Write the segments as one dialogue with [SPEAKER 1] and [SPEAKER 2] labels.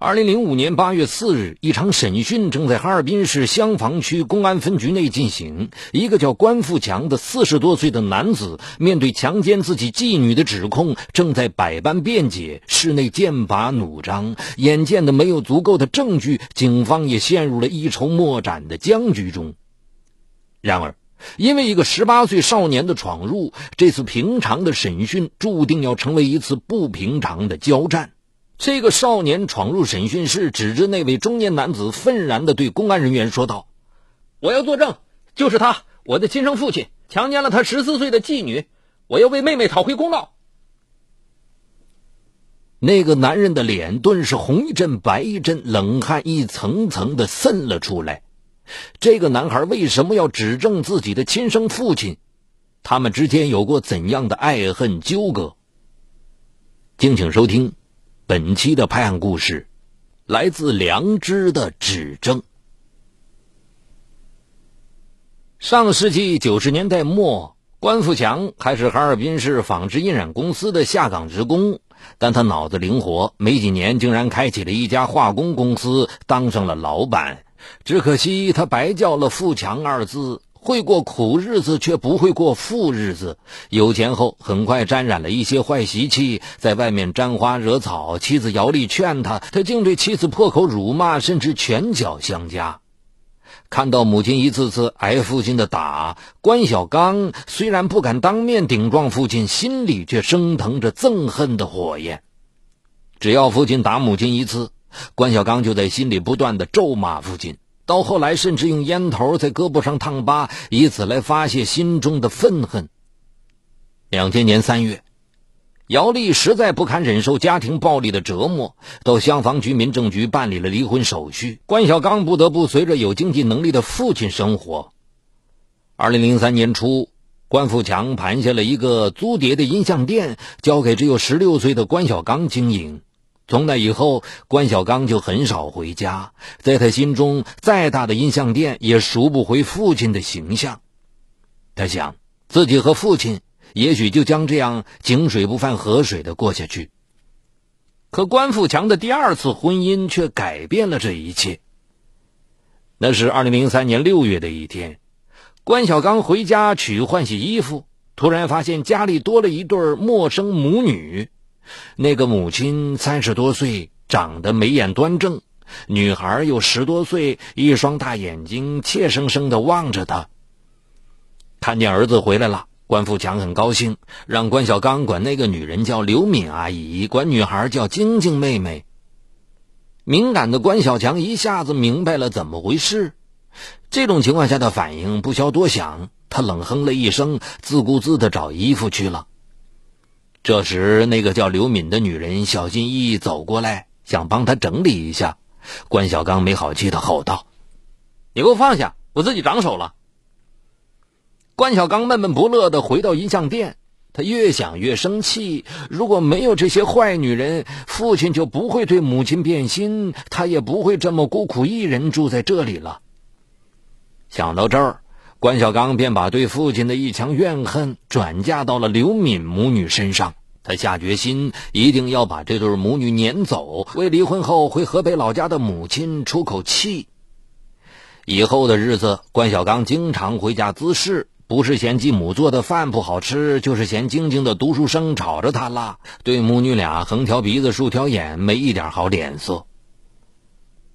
[SPEAKER 1] 二零零五年八月四日，一场审讯正在哈尔滨市香坊区公安分局内进行。一个叫关富强的四十多岁的男子，面对强奸自己妓女的指控，正在百般辩解，室内剑拔弩张。眼见的没有足够的证据，警方也陷入了一筹莫展的僵局中。然而，因为一个十八岁少年的闯入，这次平常的审讯注定要成为一次不平常的交战。这个少年闯入审讯室，指着那位中年男子，愤然地对公安人员说道：“
[SPEAKER 2] 我要作证，就是他，我的亲生父亲强奸了他十四岁的妓女，我要为妹妹讨回公道。”
[SPEAKER 1] 那个男人的脸顿时红一阵白一阵，冷汗一层层的渗了出来。这个男孩为什么要指证自己的亲生父亲？他们之间有过怎样的爱恨纠葛？敬请收听。本期的拍案故事，来自良知的指证。上世纪九十年代末，关富强还是哈尔滨市纺织印染公司的下岗职工，但他脑子灵活，没几年竟然开起了一家化工公司，当上了老板。只可惜他白叫了“富强”二字。会过苦日子，却不会过富日子。有钱后，很快沾染了一些坏习气，在外面沾花惹草。妻子姚丽劝他，他竟对妻子破口辱骂，甚至拳脚相加。看到母亲一次次挨父亲的打，关小刚虽然不敢当面顶撞父亲，心里却升腾着憎恨的火焰。只要父亲打母亲一次，关小刚就在心里不断的咒骂父亲。到后来，甚至用烟头在胳膊上烫疤，以此来发泄心中的愤恨。两千年三月，姚丽实在不堪忍受家庭暴力的折磨，到乡防局民政局办理了离婚手续。关小刚不得不随着有经济能力的父亲生活。二零零三年初，关富强盘下了一个租碟的音像店，交给只有十六岁的关小刚经营。从那以后，关小刚就很少回家。在他心中，再大的音像店也赎不回父亲的形象。他想，自己和父亲也许就将这样井水不犯河水的过下去。可关富强的第二次婚姻却改变了这一切。那是二零零三年六月的一天，关小刚回家取换洗衣服，突然发现家里多了一对陌生母女。那个母亲三十多岁，长得眉眼端正；女孩有十多岁，一双大眼睛怯生生的望着他。看见儿子回来了，关富强很高兴，让关小刚管那个女人叫刘敏阿姨，管女孩叫晶晶妹妹。敏感的关小强一下子明白了怎么回事，这种情况下的反应不消多想，他冷哼了一声，自顾自的找衣服去了。这时，那个叫刘敏的女人小心翼翼走过来，想帮他整理一下。关小刚没好气的吼道：“
[SPEAKER 2] 你给我放下，我自己长手了。”
[SPEAKER 1] 关小刚闷闷不乐的回到音像店，他越想越生气。如果没有这些坏女人，父亲就不会对母亲变心，他也不会这么孤苦一人住在这里了。想到这儿。关小刚便把对父亲的一腔怨恨转嫁到了刘敏母女身上。他下决心，一定要把这对母女撵走，为离婚后回河北老家的母亲出口气。以后的日子，关小刚经常回家滋事，不是嫌继母做的饭不好吃，就是嫌晶晶的读书声吵着他了，对母女俩横挑鼻子竖挑眼，没一点好脸色。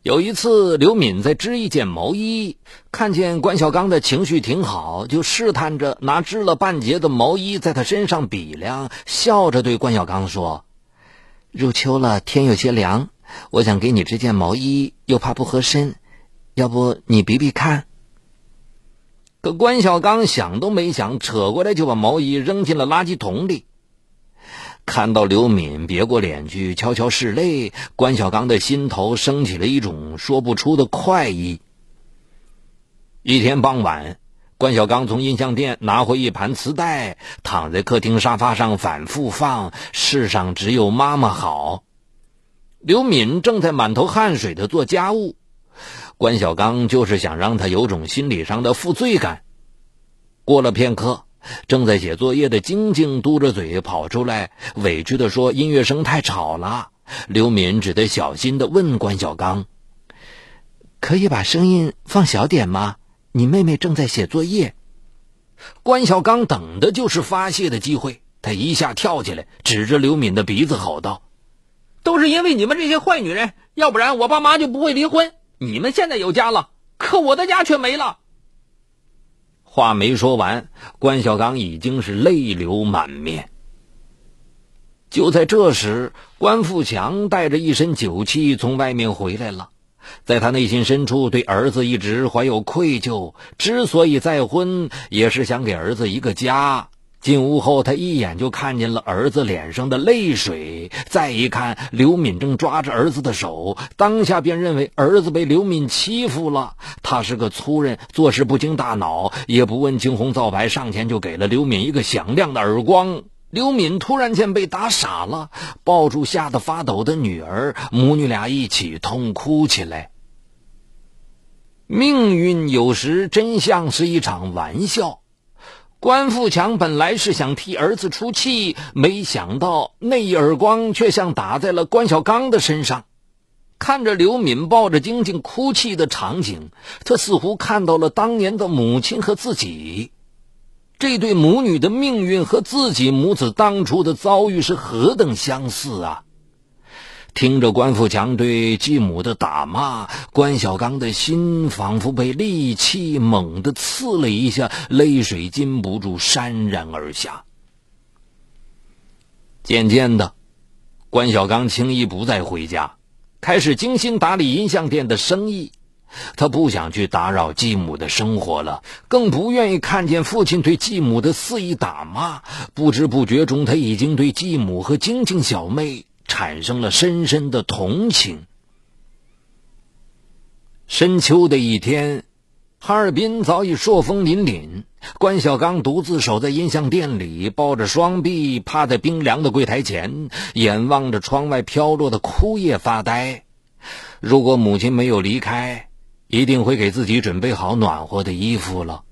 [SPEAKER 1] 有一次，刘敏在织一件毛衣，看见关小刚的情绪挺好，就试探着拿织了半截的毛衣在他身上比量，笑着对关小刚说：“入秋了，天有些凉，我想给你织件毛衣，又怕不合身，要不你比比看？”可关小刚想都没想，扯过来就把毛衣扔进了垃圾桶里。看到刘敏别过脸去悄悄拭泪，关小刚的心头升起了一种说不出的快意。一天傍晚，关小刚从音像店拿回一盘磁带，躺在客厅沙发上反复放。世上只有妈妈好。刘敏正在满头汗水的做家务，关小刚就是想让他有种心理上的负罪感。过了片刻。正在写作业的晶晶嘟着嘴跑出来，委屈地说：“音乐声太吵了。”刘敏只得小心的问关小刚：“可以把声音放小点吗？你妹妹正在写作业。”关小刚等的就是发泄的机会，他一下跳起来，指着刘敏的鼻子吼道：“
[SPEAKER 2] 都是因为你们这些坏女人，要不然我爸妈就不会离婚。你们现在有家了，可我的家却没了。”
[SPEAKER 1] 话没说完，关小刚已经是泪流满面。就在这时，关富强带着一身酒气从外面回来了。在他内心深处，对儿子一直怀有愧疚。之所以再婚，也是想给儿子一个家。进屋后，他一眼就看见了儿子脸上的泪水。再一看，刘敏正抓着儿子的手，当下便认为儿子被刘敏欺负了。他是个粗人，做事不经大脑，也不问青红皂白，上前就给了刘敏一个响亮的耳光。刘敏突然间被打傻了，抱住吓得发抖的女儿，母女俩一起痛哭起来。命运有时真像是一场玩笑。关富强本来是想替儿子出气，没想到那一耳光却像打在了关小刚的身上。看着刘敏抱着晶晶哭泣的场景，他似乎看到了当年的母亲和自己。这对母女的命运和自己母子当初的遭遇是何等相似啊！听着关富强对继母的打骂，关小刚的心仿佛被利器猛地刺了一下，泪水禁不住潸然而下。渐渐的，关小刚轻易不再回家，开始精心打理音像店的生意。他不想去打扰继母的生活了，更不愿意看见父亲对继母的肆意打骂。不知不觉中，他已经对继母和晶晶小妹产生了深深的同情。深秋的一天，哈尔滨早已朔风凛凛。关小刚独自守在音像店里，抱着双臂趴在冰凉的柜台前，眼望着窗外飘落的枯叶发呆。如果母亲没有离开，一定会给自己准备好暖和的衣服了，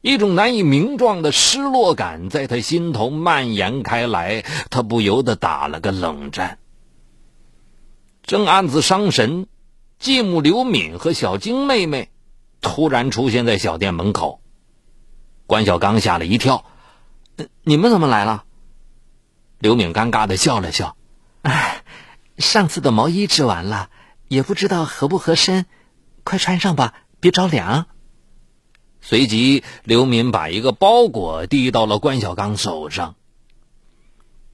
[SPEAKER 1] 一种难以名状的失落感在他心头蔓延开来，他不由得打了个冷战。正暗自伤神，继母刘敏和小晶妹妹突然出现在小店门口，关小刚吓了一跳：“你们怎么来了？”刘敏尴尬的笑了笑：“
[SPEAKER 3] 哎，上次的毛衣织完了，也不知道合不合身。”快穿上吧，别着凉。
[SPEAKER 1] 随即，刘敏把一个包裹递到了关小刚手上。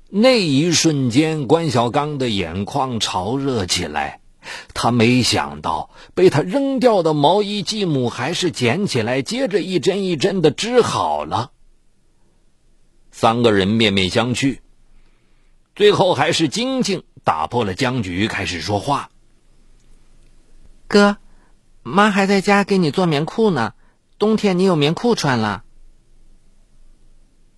[SPEAKER 1] 那一瞬间，关小刚的眼眶潮热起来。他没想到，被他扔掉的毛衣，继母还是捡起来，接着一针一针的织好了。三个人面面相觑，最后还是晶晶打破了僵局，开始说话：“
[SPEAKER 3] 哥。”妈还在家给你做棉裤呢，冬天你有棉裤穿了。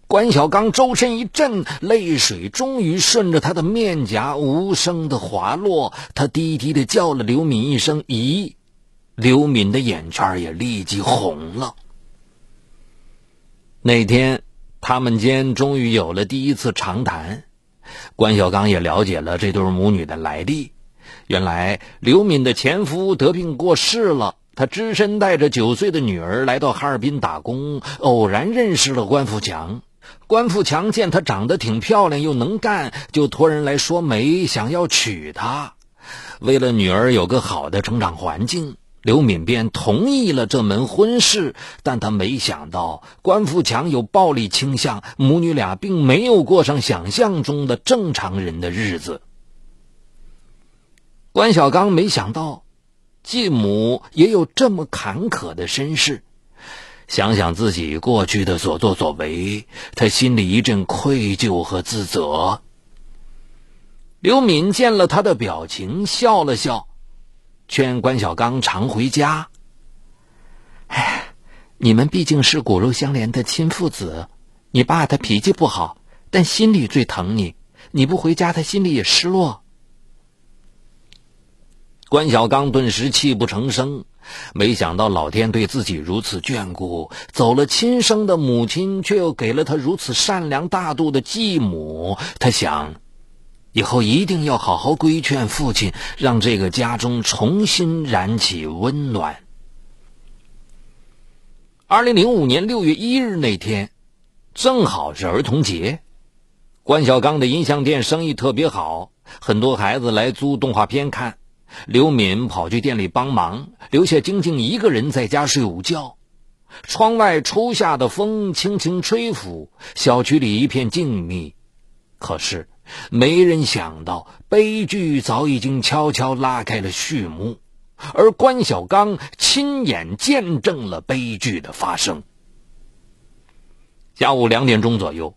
[SPEAKER 1] 关小刚周身一震，泪水终于顺着他的面颊无声的滑落，他低低的叫了刘敏一声“姨”，刘敏的眼圈也立即红了。那天，他们间终于有了第一次长谈，关小刚也了解了这对母女的来历。原来刘敏的前夫得病过世了，他只身带着九岁的女儿来到哈尔滨打工，偶然认识了关富强。关富强见她长得挺漂亮又能干，就托人来说媒，想要娶她。为了女儿有个好的成长环境，刘敏便同意了这门婚事。但他没想到关富强有暴力倾向，母女俩并没有过上想象中的正常人的日子。关小刚没想到，继母也有这么坎坷的身世。想想自己过去的所作所为，他心里一阵愧疚和自责。刘敏见了他的表情，笑了笑，劝关小刚常回家。
[SPEAKER 3] 哎，你们毕竟是骨肉相连的亲父子，你爸他脾气不好，但心里最疼你。你不回家，他心里也失落。
[SPEAKER 1] 关小刚顿时泣不成声，没想到老天对自己如此眷顾，走了亲生的母亲，却又给了他如此善良大度的继母。他想，以后一定要好好规劝父亲，让这个家中重新燃起温暖。二零零五年六月一日那天，正好是儿童节，关小刚的音像店生意特别好，很多孩子来租动画片看。刘敏跑去店里帮忙，留下晶晶一个人在家睡午觉。窗外初夏的风轻轻吹拂，小区里一片静谧。可是。没人想到，悲剧早已经悄悄拉开了序幕，而关小刚亲眼见证了悲剧的发生。下午两点钟左右，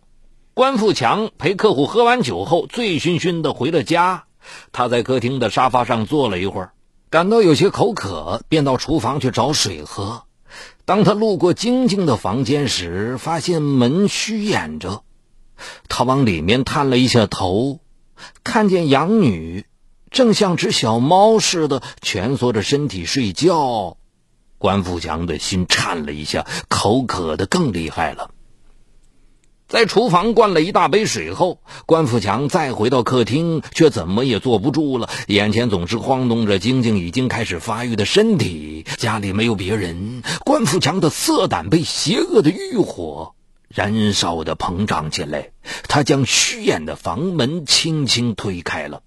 [SPEAKER 1] 关富强陪客户喝完酒后，醉醺醺的回了家。他在客厅的沙发上坐了一会儿，感到有些口渴，便到厨房去找水喝。当他路过晶晶的房间时，发现门虚掩着。他往里面探了一下头，看见养女正像只小猫似的蜷缩着身体睡觉。关富强的心颤了一下，口渴的更厉害了。在厨房灌了一大杯水后，关富强再回到客厅，却怎么也坐不住了。眼前总是晃动着晶晶已经开始发育的身体。家里没有别人，关富强的色胆被邪恶的欲火。燃烧的膨胀起来，他将虚掩的房门轻轻推开了。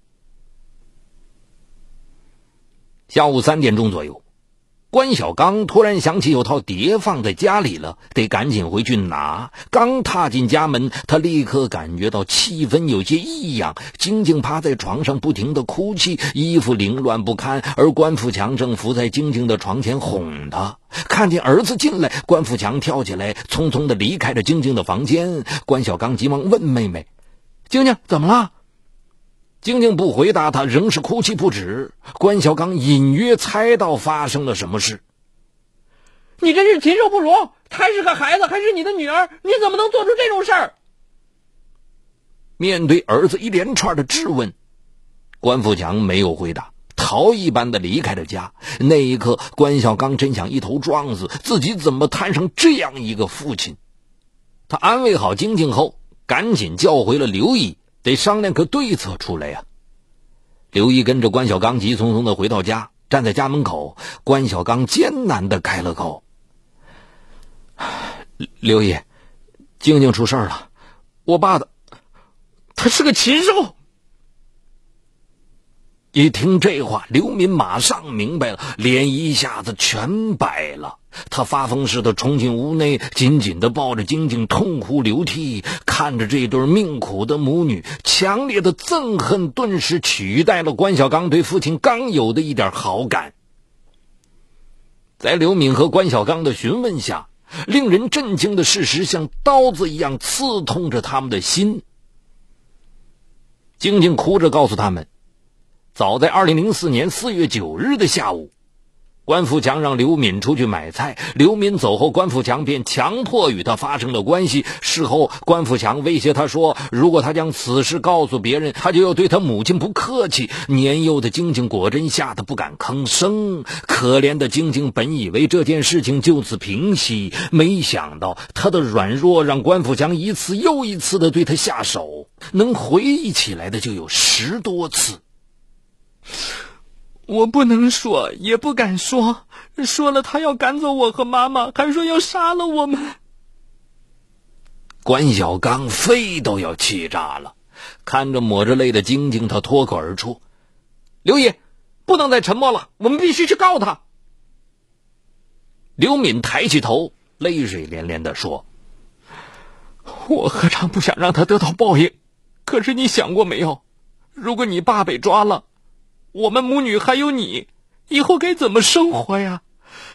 [SPEAKER 1] 下午三点钟左右，关小刚突然想起有套碟放在家里了，得赶紧回去拿。刚踏进家门，他立刻感觉到气氛有些异样。晶晶趴在床上不停的哭泣，衣服凌乱不堪，而关富强正伏在晶晶的床前哄她。看见儿子进来，关富强跳起来，匆匆的离开了晶晶的房间。关小刚急忙问妹妹：“晶晶怎么了？”晶晶不回答，他仍是哭泣不止。关小刚隐约猜到发生了什么事。
[SPEAKER 2] 你真是禽兽不如！她是个孩子，还是你的女儿，你怎么能做出这种事儿？
[SPEAKER 1] 面对儿子一连串的质问，关富强没有回答。逃一般的离开了家。那一刻，关小刚真想一头撞死自己，怎么摊上这样一个父亲？他安慰好晶晶后，赶紧叫回了刘姨，得商量个对策出来呀。刘姨跟着关小刚急匆匆的回到家，站在家门口。关小刚艰难的开了口：“刘姨，晶晶出事了，我爸的，他是个禽兽。”一听这话，刘敏马上明白了，脸一下子全白了。他发疯似的冲进屋内，紧紧的抱着晶晶，痛哭流涕。看着这对命苦的母女，强烈的憎恨顿时取代了关小刚对父亲刚有的一点好感。在刘敏和关小刚的询问下，令人震惊的事实像刀子一样刺痛着他们的心。晶晶哭着告诉他们。早在二零零四年四月九日的下午，关富强让刘敏出去买菜。刘敏走后，关富强便强迫与他发生了关系。事后，关富强威胁他说：“如果他将此事告诉别人，他就要对他母亲不客气。”年幼的晶晶果真吓得不敢吭声。可怜的晶晶本以为这件事情就此平息，没想到他的软弱让关富强一次又一次的对他下手，能回忆起来的就有十多次。
[SPEAKER 2] 我不能说，也不敢说，说了他要赶走我和妈妈，还说要杀了我们。
[SPEAKER 1] 关小刚肺都要气炸了，看着抹着泪的晶晶，他脱口而出：“刘姨，不能再沉默了，我们必须去告他。”刘敏抬起头，泪水连连的说：“
[SPEAKER 2] 我何尝不想让他得到报应？可是你想过没有，如果你爸被抓了？”我们母女还有你，以后该怎么生活呀？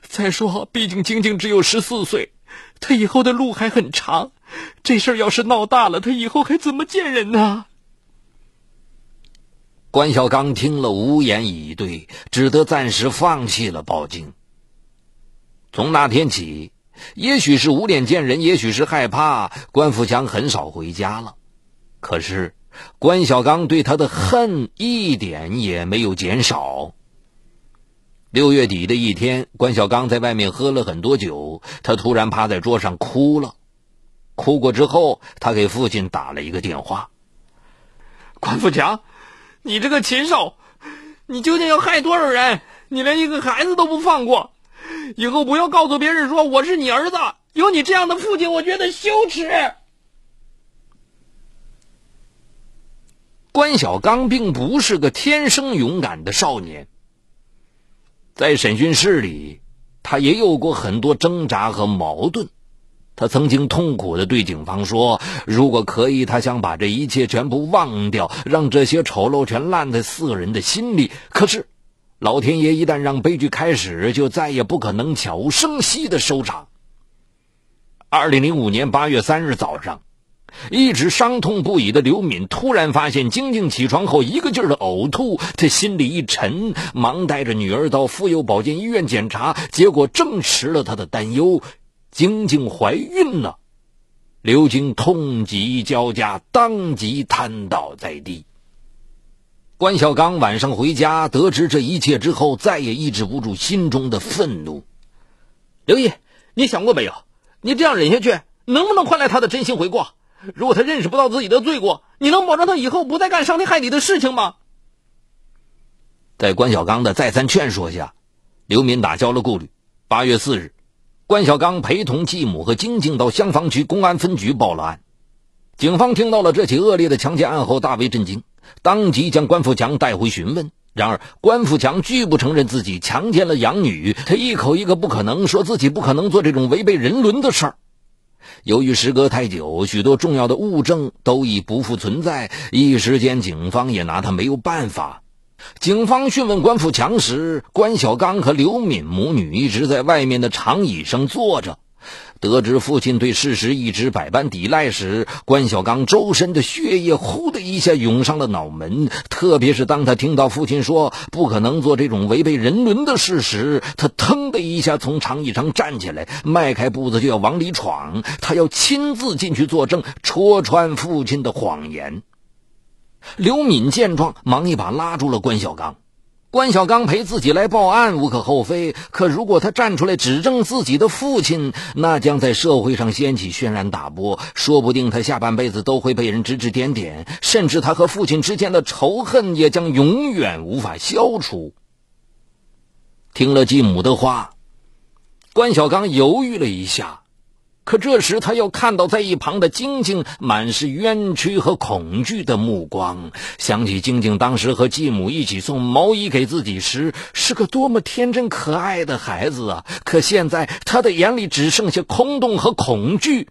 [SPEAKER 2] 再说，毕竟晶晶只有十四岁，她以后的路还很长。这事要是闹大了，她以后还怎么见人呢？
[SPEAKER 1] 关小刚听了，无言以对，只得暂时放弃了报警。从那天起，也许是无脸见人，也许是害怕，关富强很少回家了。可是。关小刚对他的恨一点也没有减少。六月底的一天，关小刚在外面喝了很多酒，他突然趴在桌上哭了。哭过之后，他给父亲打了一个电话：“
[SPEAKER 2] 关富强，你这个禽兽，你究竟要害多少人？你连一个孩子都不放过，以后不要告诉别人说我是你儿子。有你这样的父亲，我觉得羞耻。
[SPEAKER 1] 关小刚并不是个天生勇敢的少年，在审讯室里，他也有过很多挣扎和矛盾。他曾经痛苦的对警方说：“如果可以，他想把这一切全部忘掉，让这些丑陋全烂在四个人的心里。可是，老天爷一旦让悲剧开始，就再也不可能悄无声息的收场。”二零零五年八月三日早上。一直伤痛不已的刘敏突然发现晶晶起床后一个劲儿的呕吐，她心里一沉，忙带着女儿到妇幼保健医院检查，结果证实了她的担忧：晶晶怀孕了。刘晶痛极交加，当即瘫倒在地。关小刚晚上回家，得知这一切之后，再也抑制不住心中的愤怒。
[SPEAKER 2] 刘毅，你想过没有？你这样忍下去，能不能换来他的真心悔过？如果他认识不到自己的罪过，你能保证他以后不再干伤天害理的事情吗？
[SPEAKER 1] 在关小刚的再三劝说下，刘敏打消了顾虑。八月四日，关小刚陪同继母和晶晶到香坊区公安分局报了案。警方听到了这起恶劣的强奸案后，大为震惊，当即将关富强带回询问。然而，关富强拒不承认自己强奸了养女，他一口一个不可能，说自己不可能做这种违背人伦的事儿。由于时隔太久，许多重要的物证都已不复存在，一时间警方也拿他没有办法。警方讯问关富强时，关小刚和刘敏母女一直在外面的长椅上坐着。得知父亲对事实一直百般抵赖时，关小刚周身的血液呼的一下涌上了脑门。特别是当他听到父亲说不可能做这种违背人伦的事时，他腾的一下从长椅上站起来，迈开步子就要往里闯。他要亲自进去作证，戳穿父亲的谎言。刘敏见状，忙一把拉住了关小刚。关小刚陪自己来报案无可厚非，可如果他站出来指证自己的父亲，那将在社会上掀起轩然大波，说不定他下半辈子都会被人指指点点，甚至他和父亲之间的仇恨也将永远无法消除。听了继母的话，关小刚犹豫了一下。可这时，他又看到在一旁的晶晶满是冤屈和恐惧的目光，想起晶晶当时和继母一起送毛衣给自己时，是个多么天真可爱的孩子啊！可现在，他的眼里只剩下空洞和恐惧。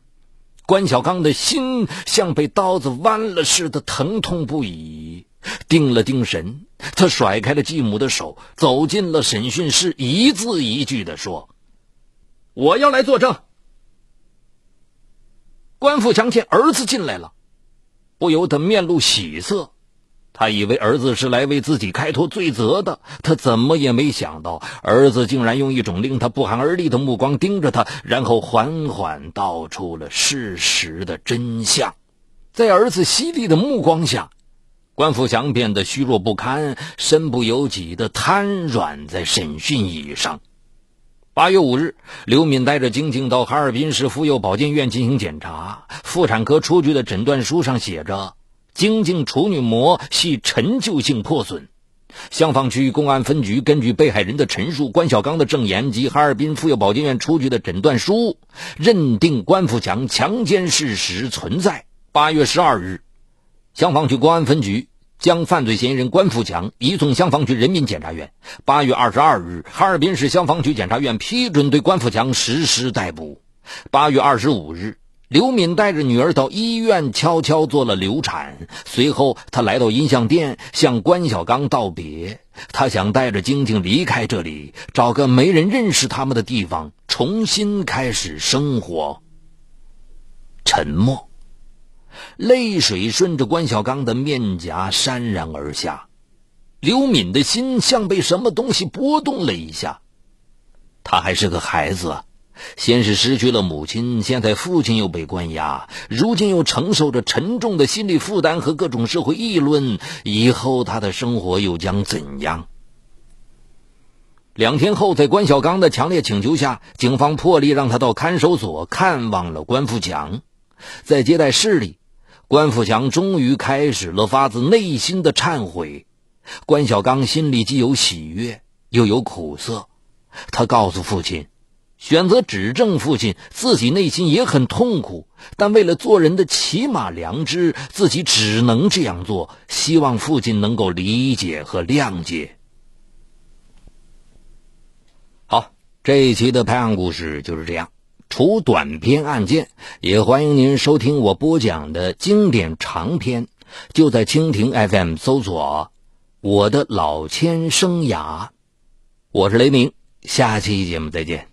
[SPEAKER 1] 关小刚的心像被刀子剜了似的，疼痛不已。定了定神，他甩开了继母的手，走进了审讯室，一字一句地说：“
[SPEAKER 2] 我要来作证。”
[SPEAKER 1] 关富强见儿子进来了，不由得面露喜色。他以为儿子是来为自己开脱罪责的，他怎么也没想到，儿子竟然用一种令他不寒而栗的目光盯着他，然后缓缓道出了事实的真相。在儿子犀利的目光下，关富强变得虚弱不堪，身不由己的瘫软在审讯椅上。八月五日，刘敏带着晶晶到哈尔滨市妇幼保健院进行检查。妇产科出具的诊断书上写着：晶晶处女膜系陈旧性破损。香坊区公安分局根据被害人的陈述、关小刚的证言及哈尔滨妇幼保健院出具的诊断书，认定关富强强奸事实存在。八月十二日，香坊区公安分局。将犯罪嫌疑人关富强移送香坊区人民检察院。八月二十二日，哈尔滨市香坊区检察院批准对关富强实施逮捕。八月二十五日，刘敏带着女儿到医院悄悄做了流产。随后，她来到音像店向关小刚道别。她想带着晶晶离开这里，找个没人认识他们的地方，重新开始生活。沉默。泪水顺着关小刚的面颊潸然而下，刘敏的心像被什么东西拨动了一下。他还是个孩子，先是失去了母亲，现在父亲又被关押，如今又承受着沉重的心理负担和各种社会议论，以后他的生活又将怎样？两天后，在关小刚的强烈请求下，警方破例让他到看守所看望了关富强，在接待室里。关富强终于开始了发自内心的忏悔。关小刚心里既有喜悦，又有苦涩。他告诉父亲，选择指证父亲，自己内心也很痛苦，但为了做人的起码良知，自己只能这样做。希望父亲能够理解和谅解。好，这一期的拍案故事就是这样。除短篇案件，也欢迎您收听我播讲的经典长篇。就在蜻蜓 FM 搜索“我的老千生涯”，我是雷鸣，下期节目再见。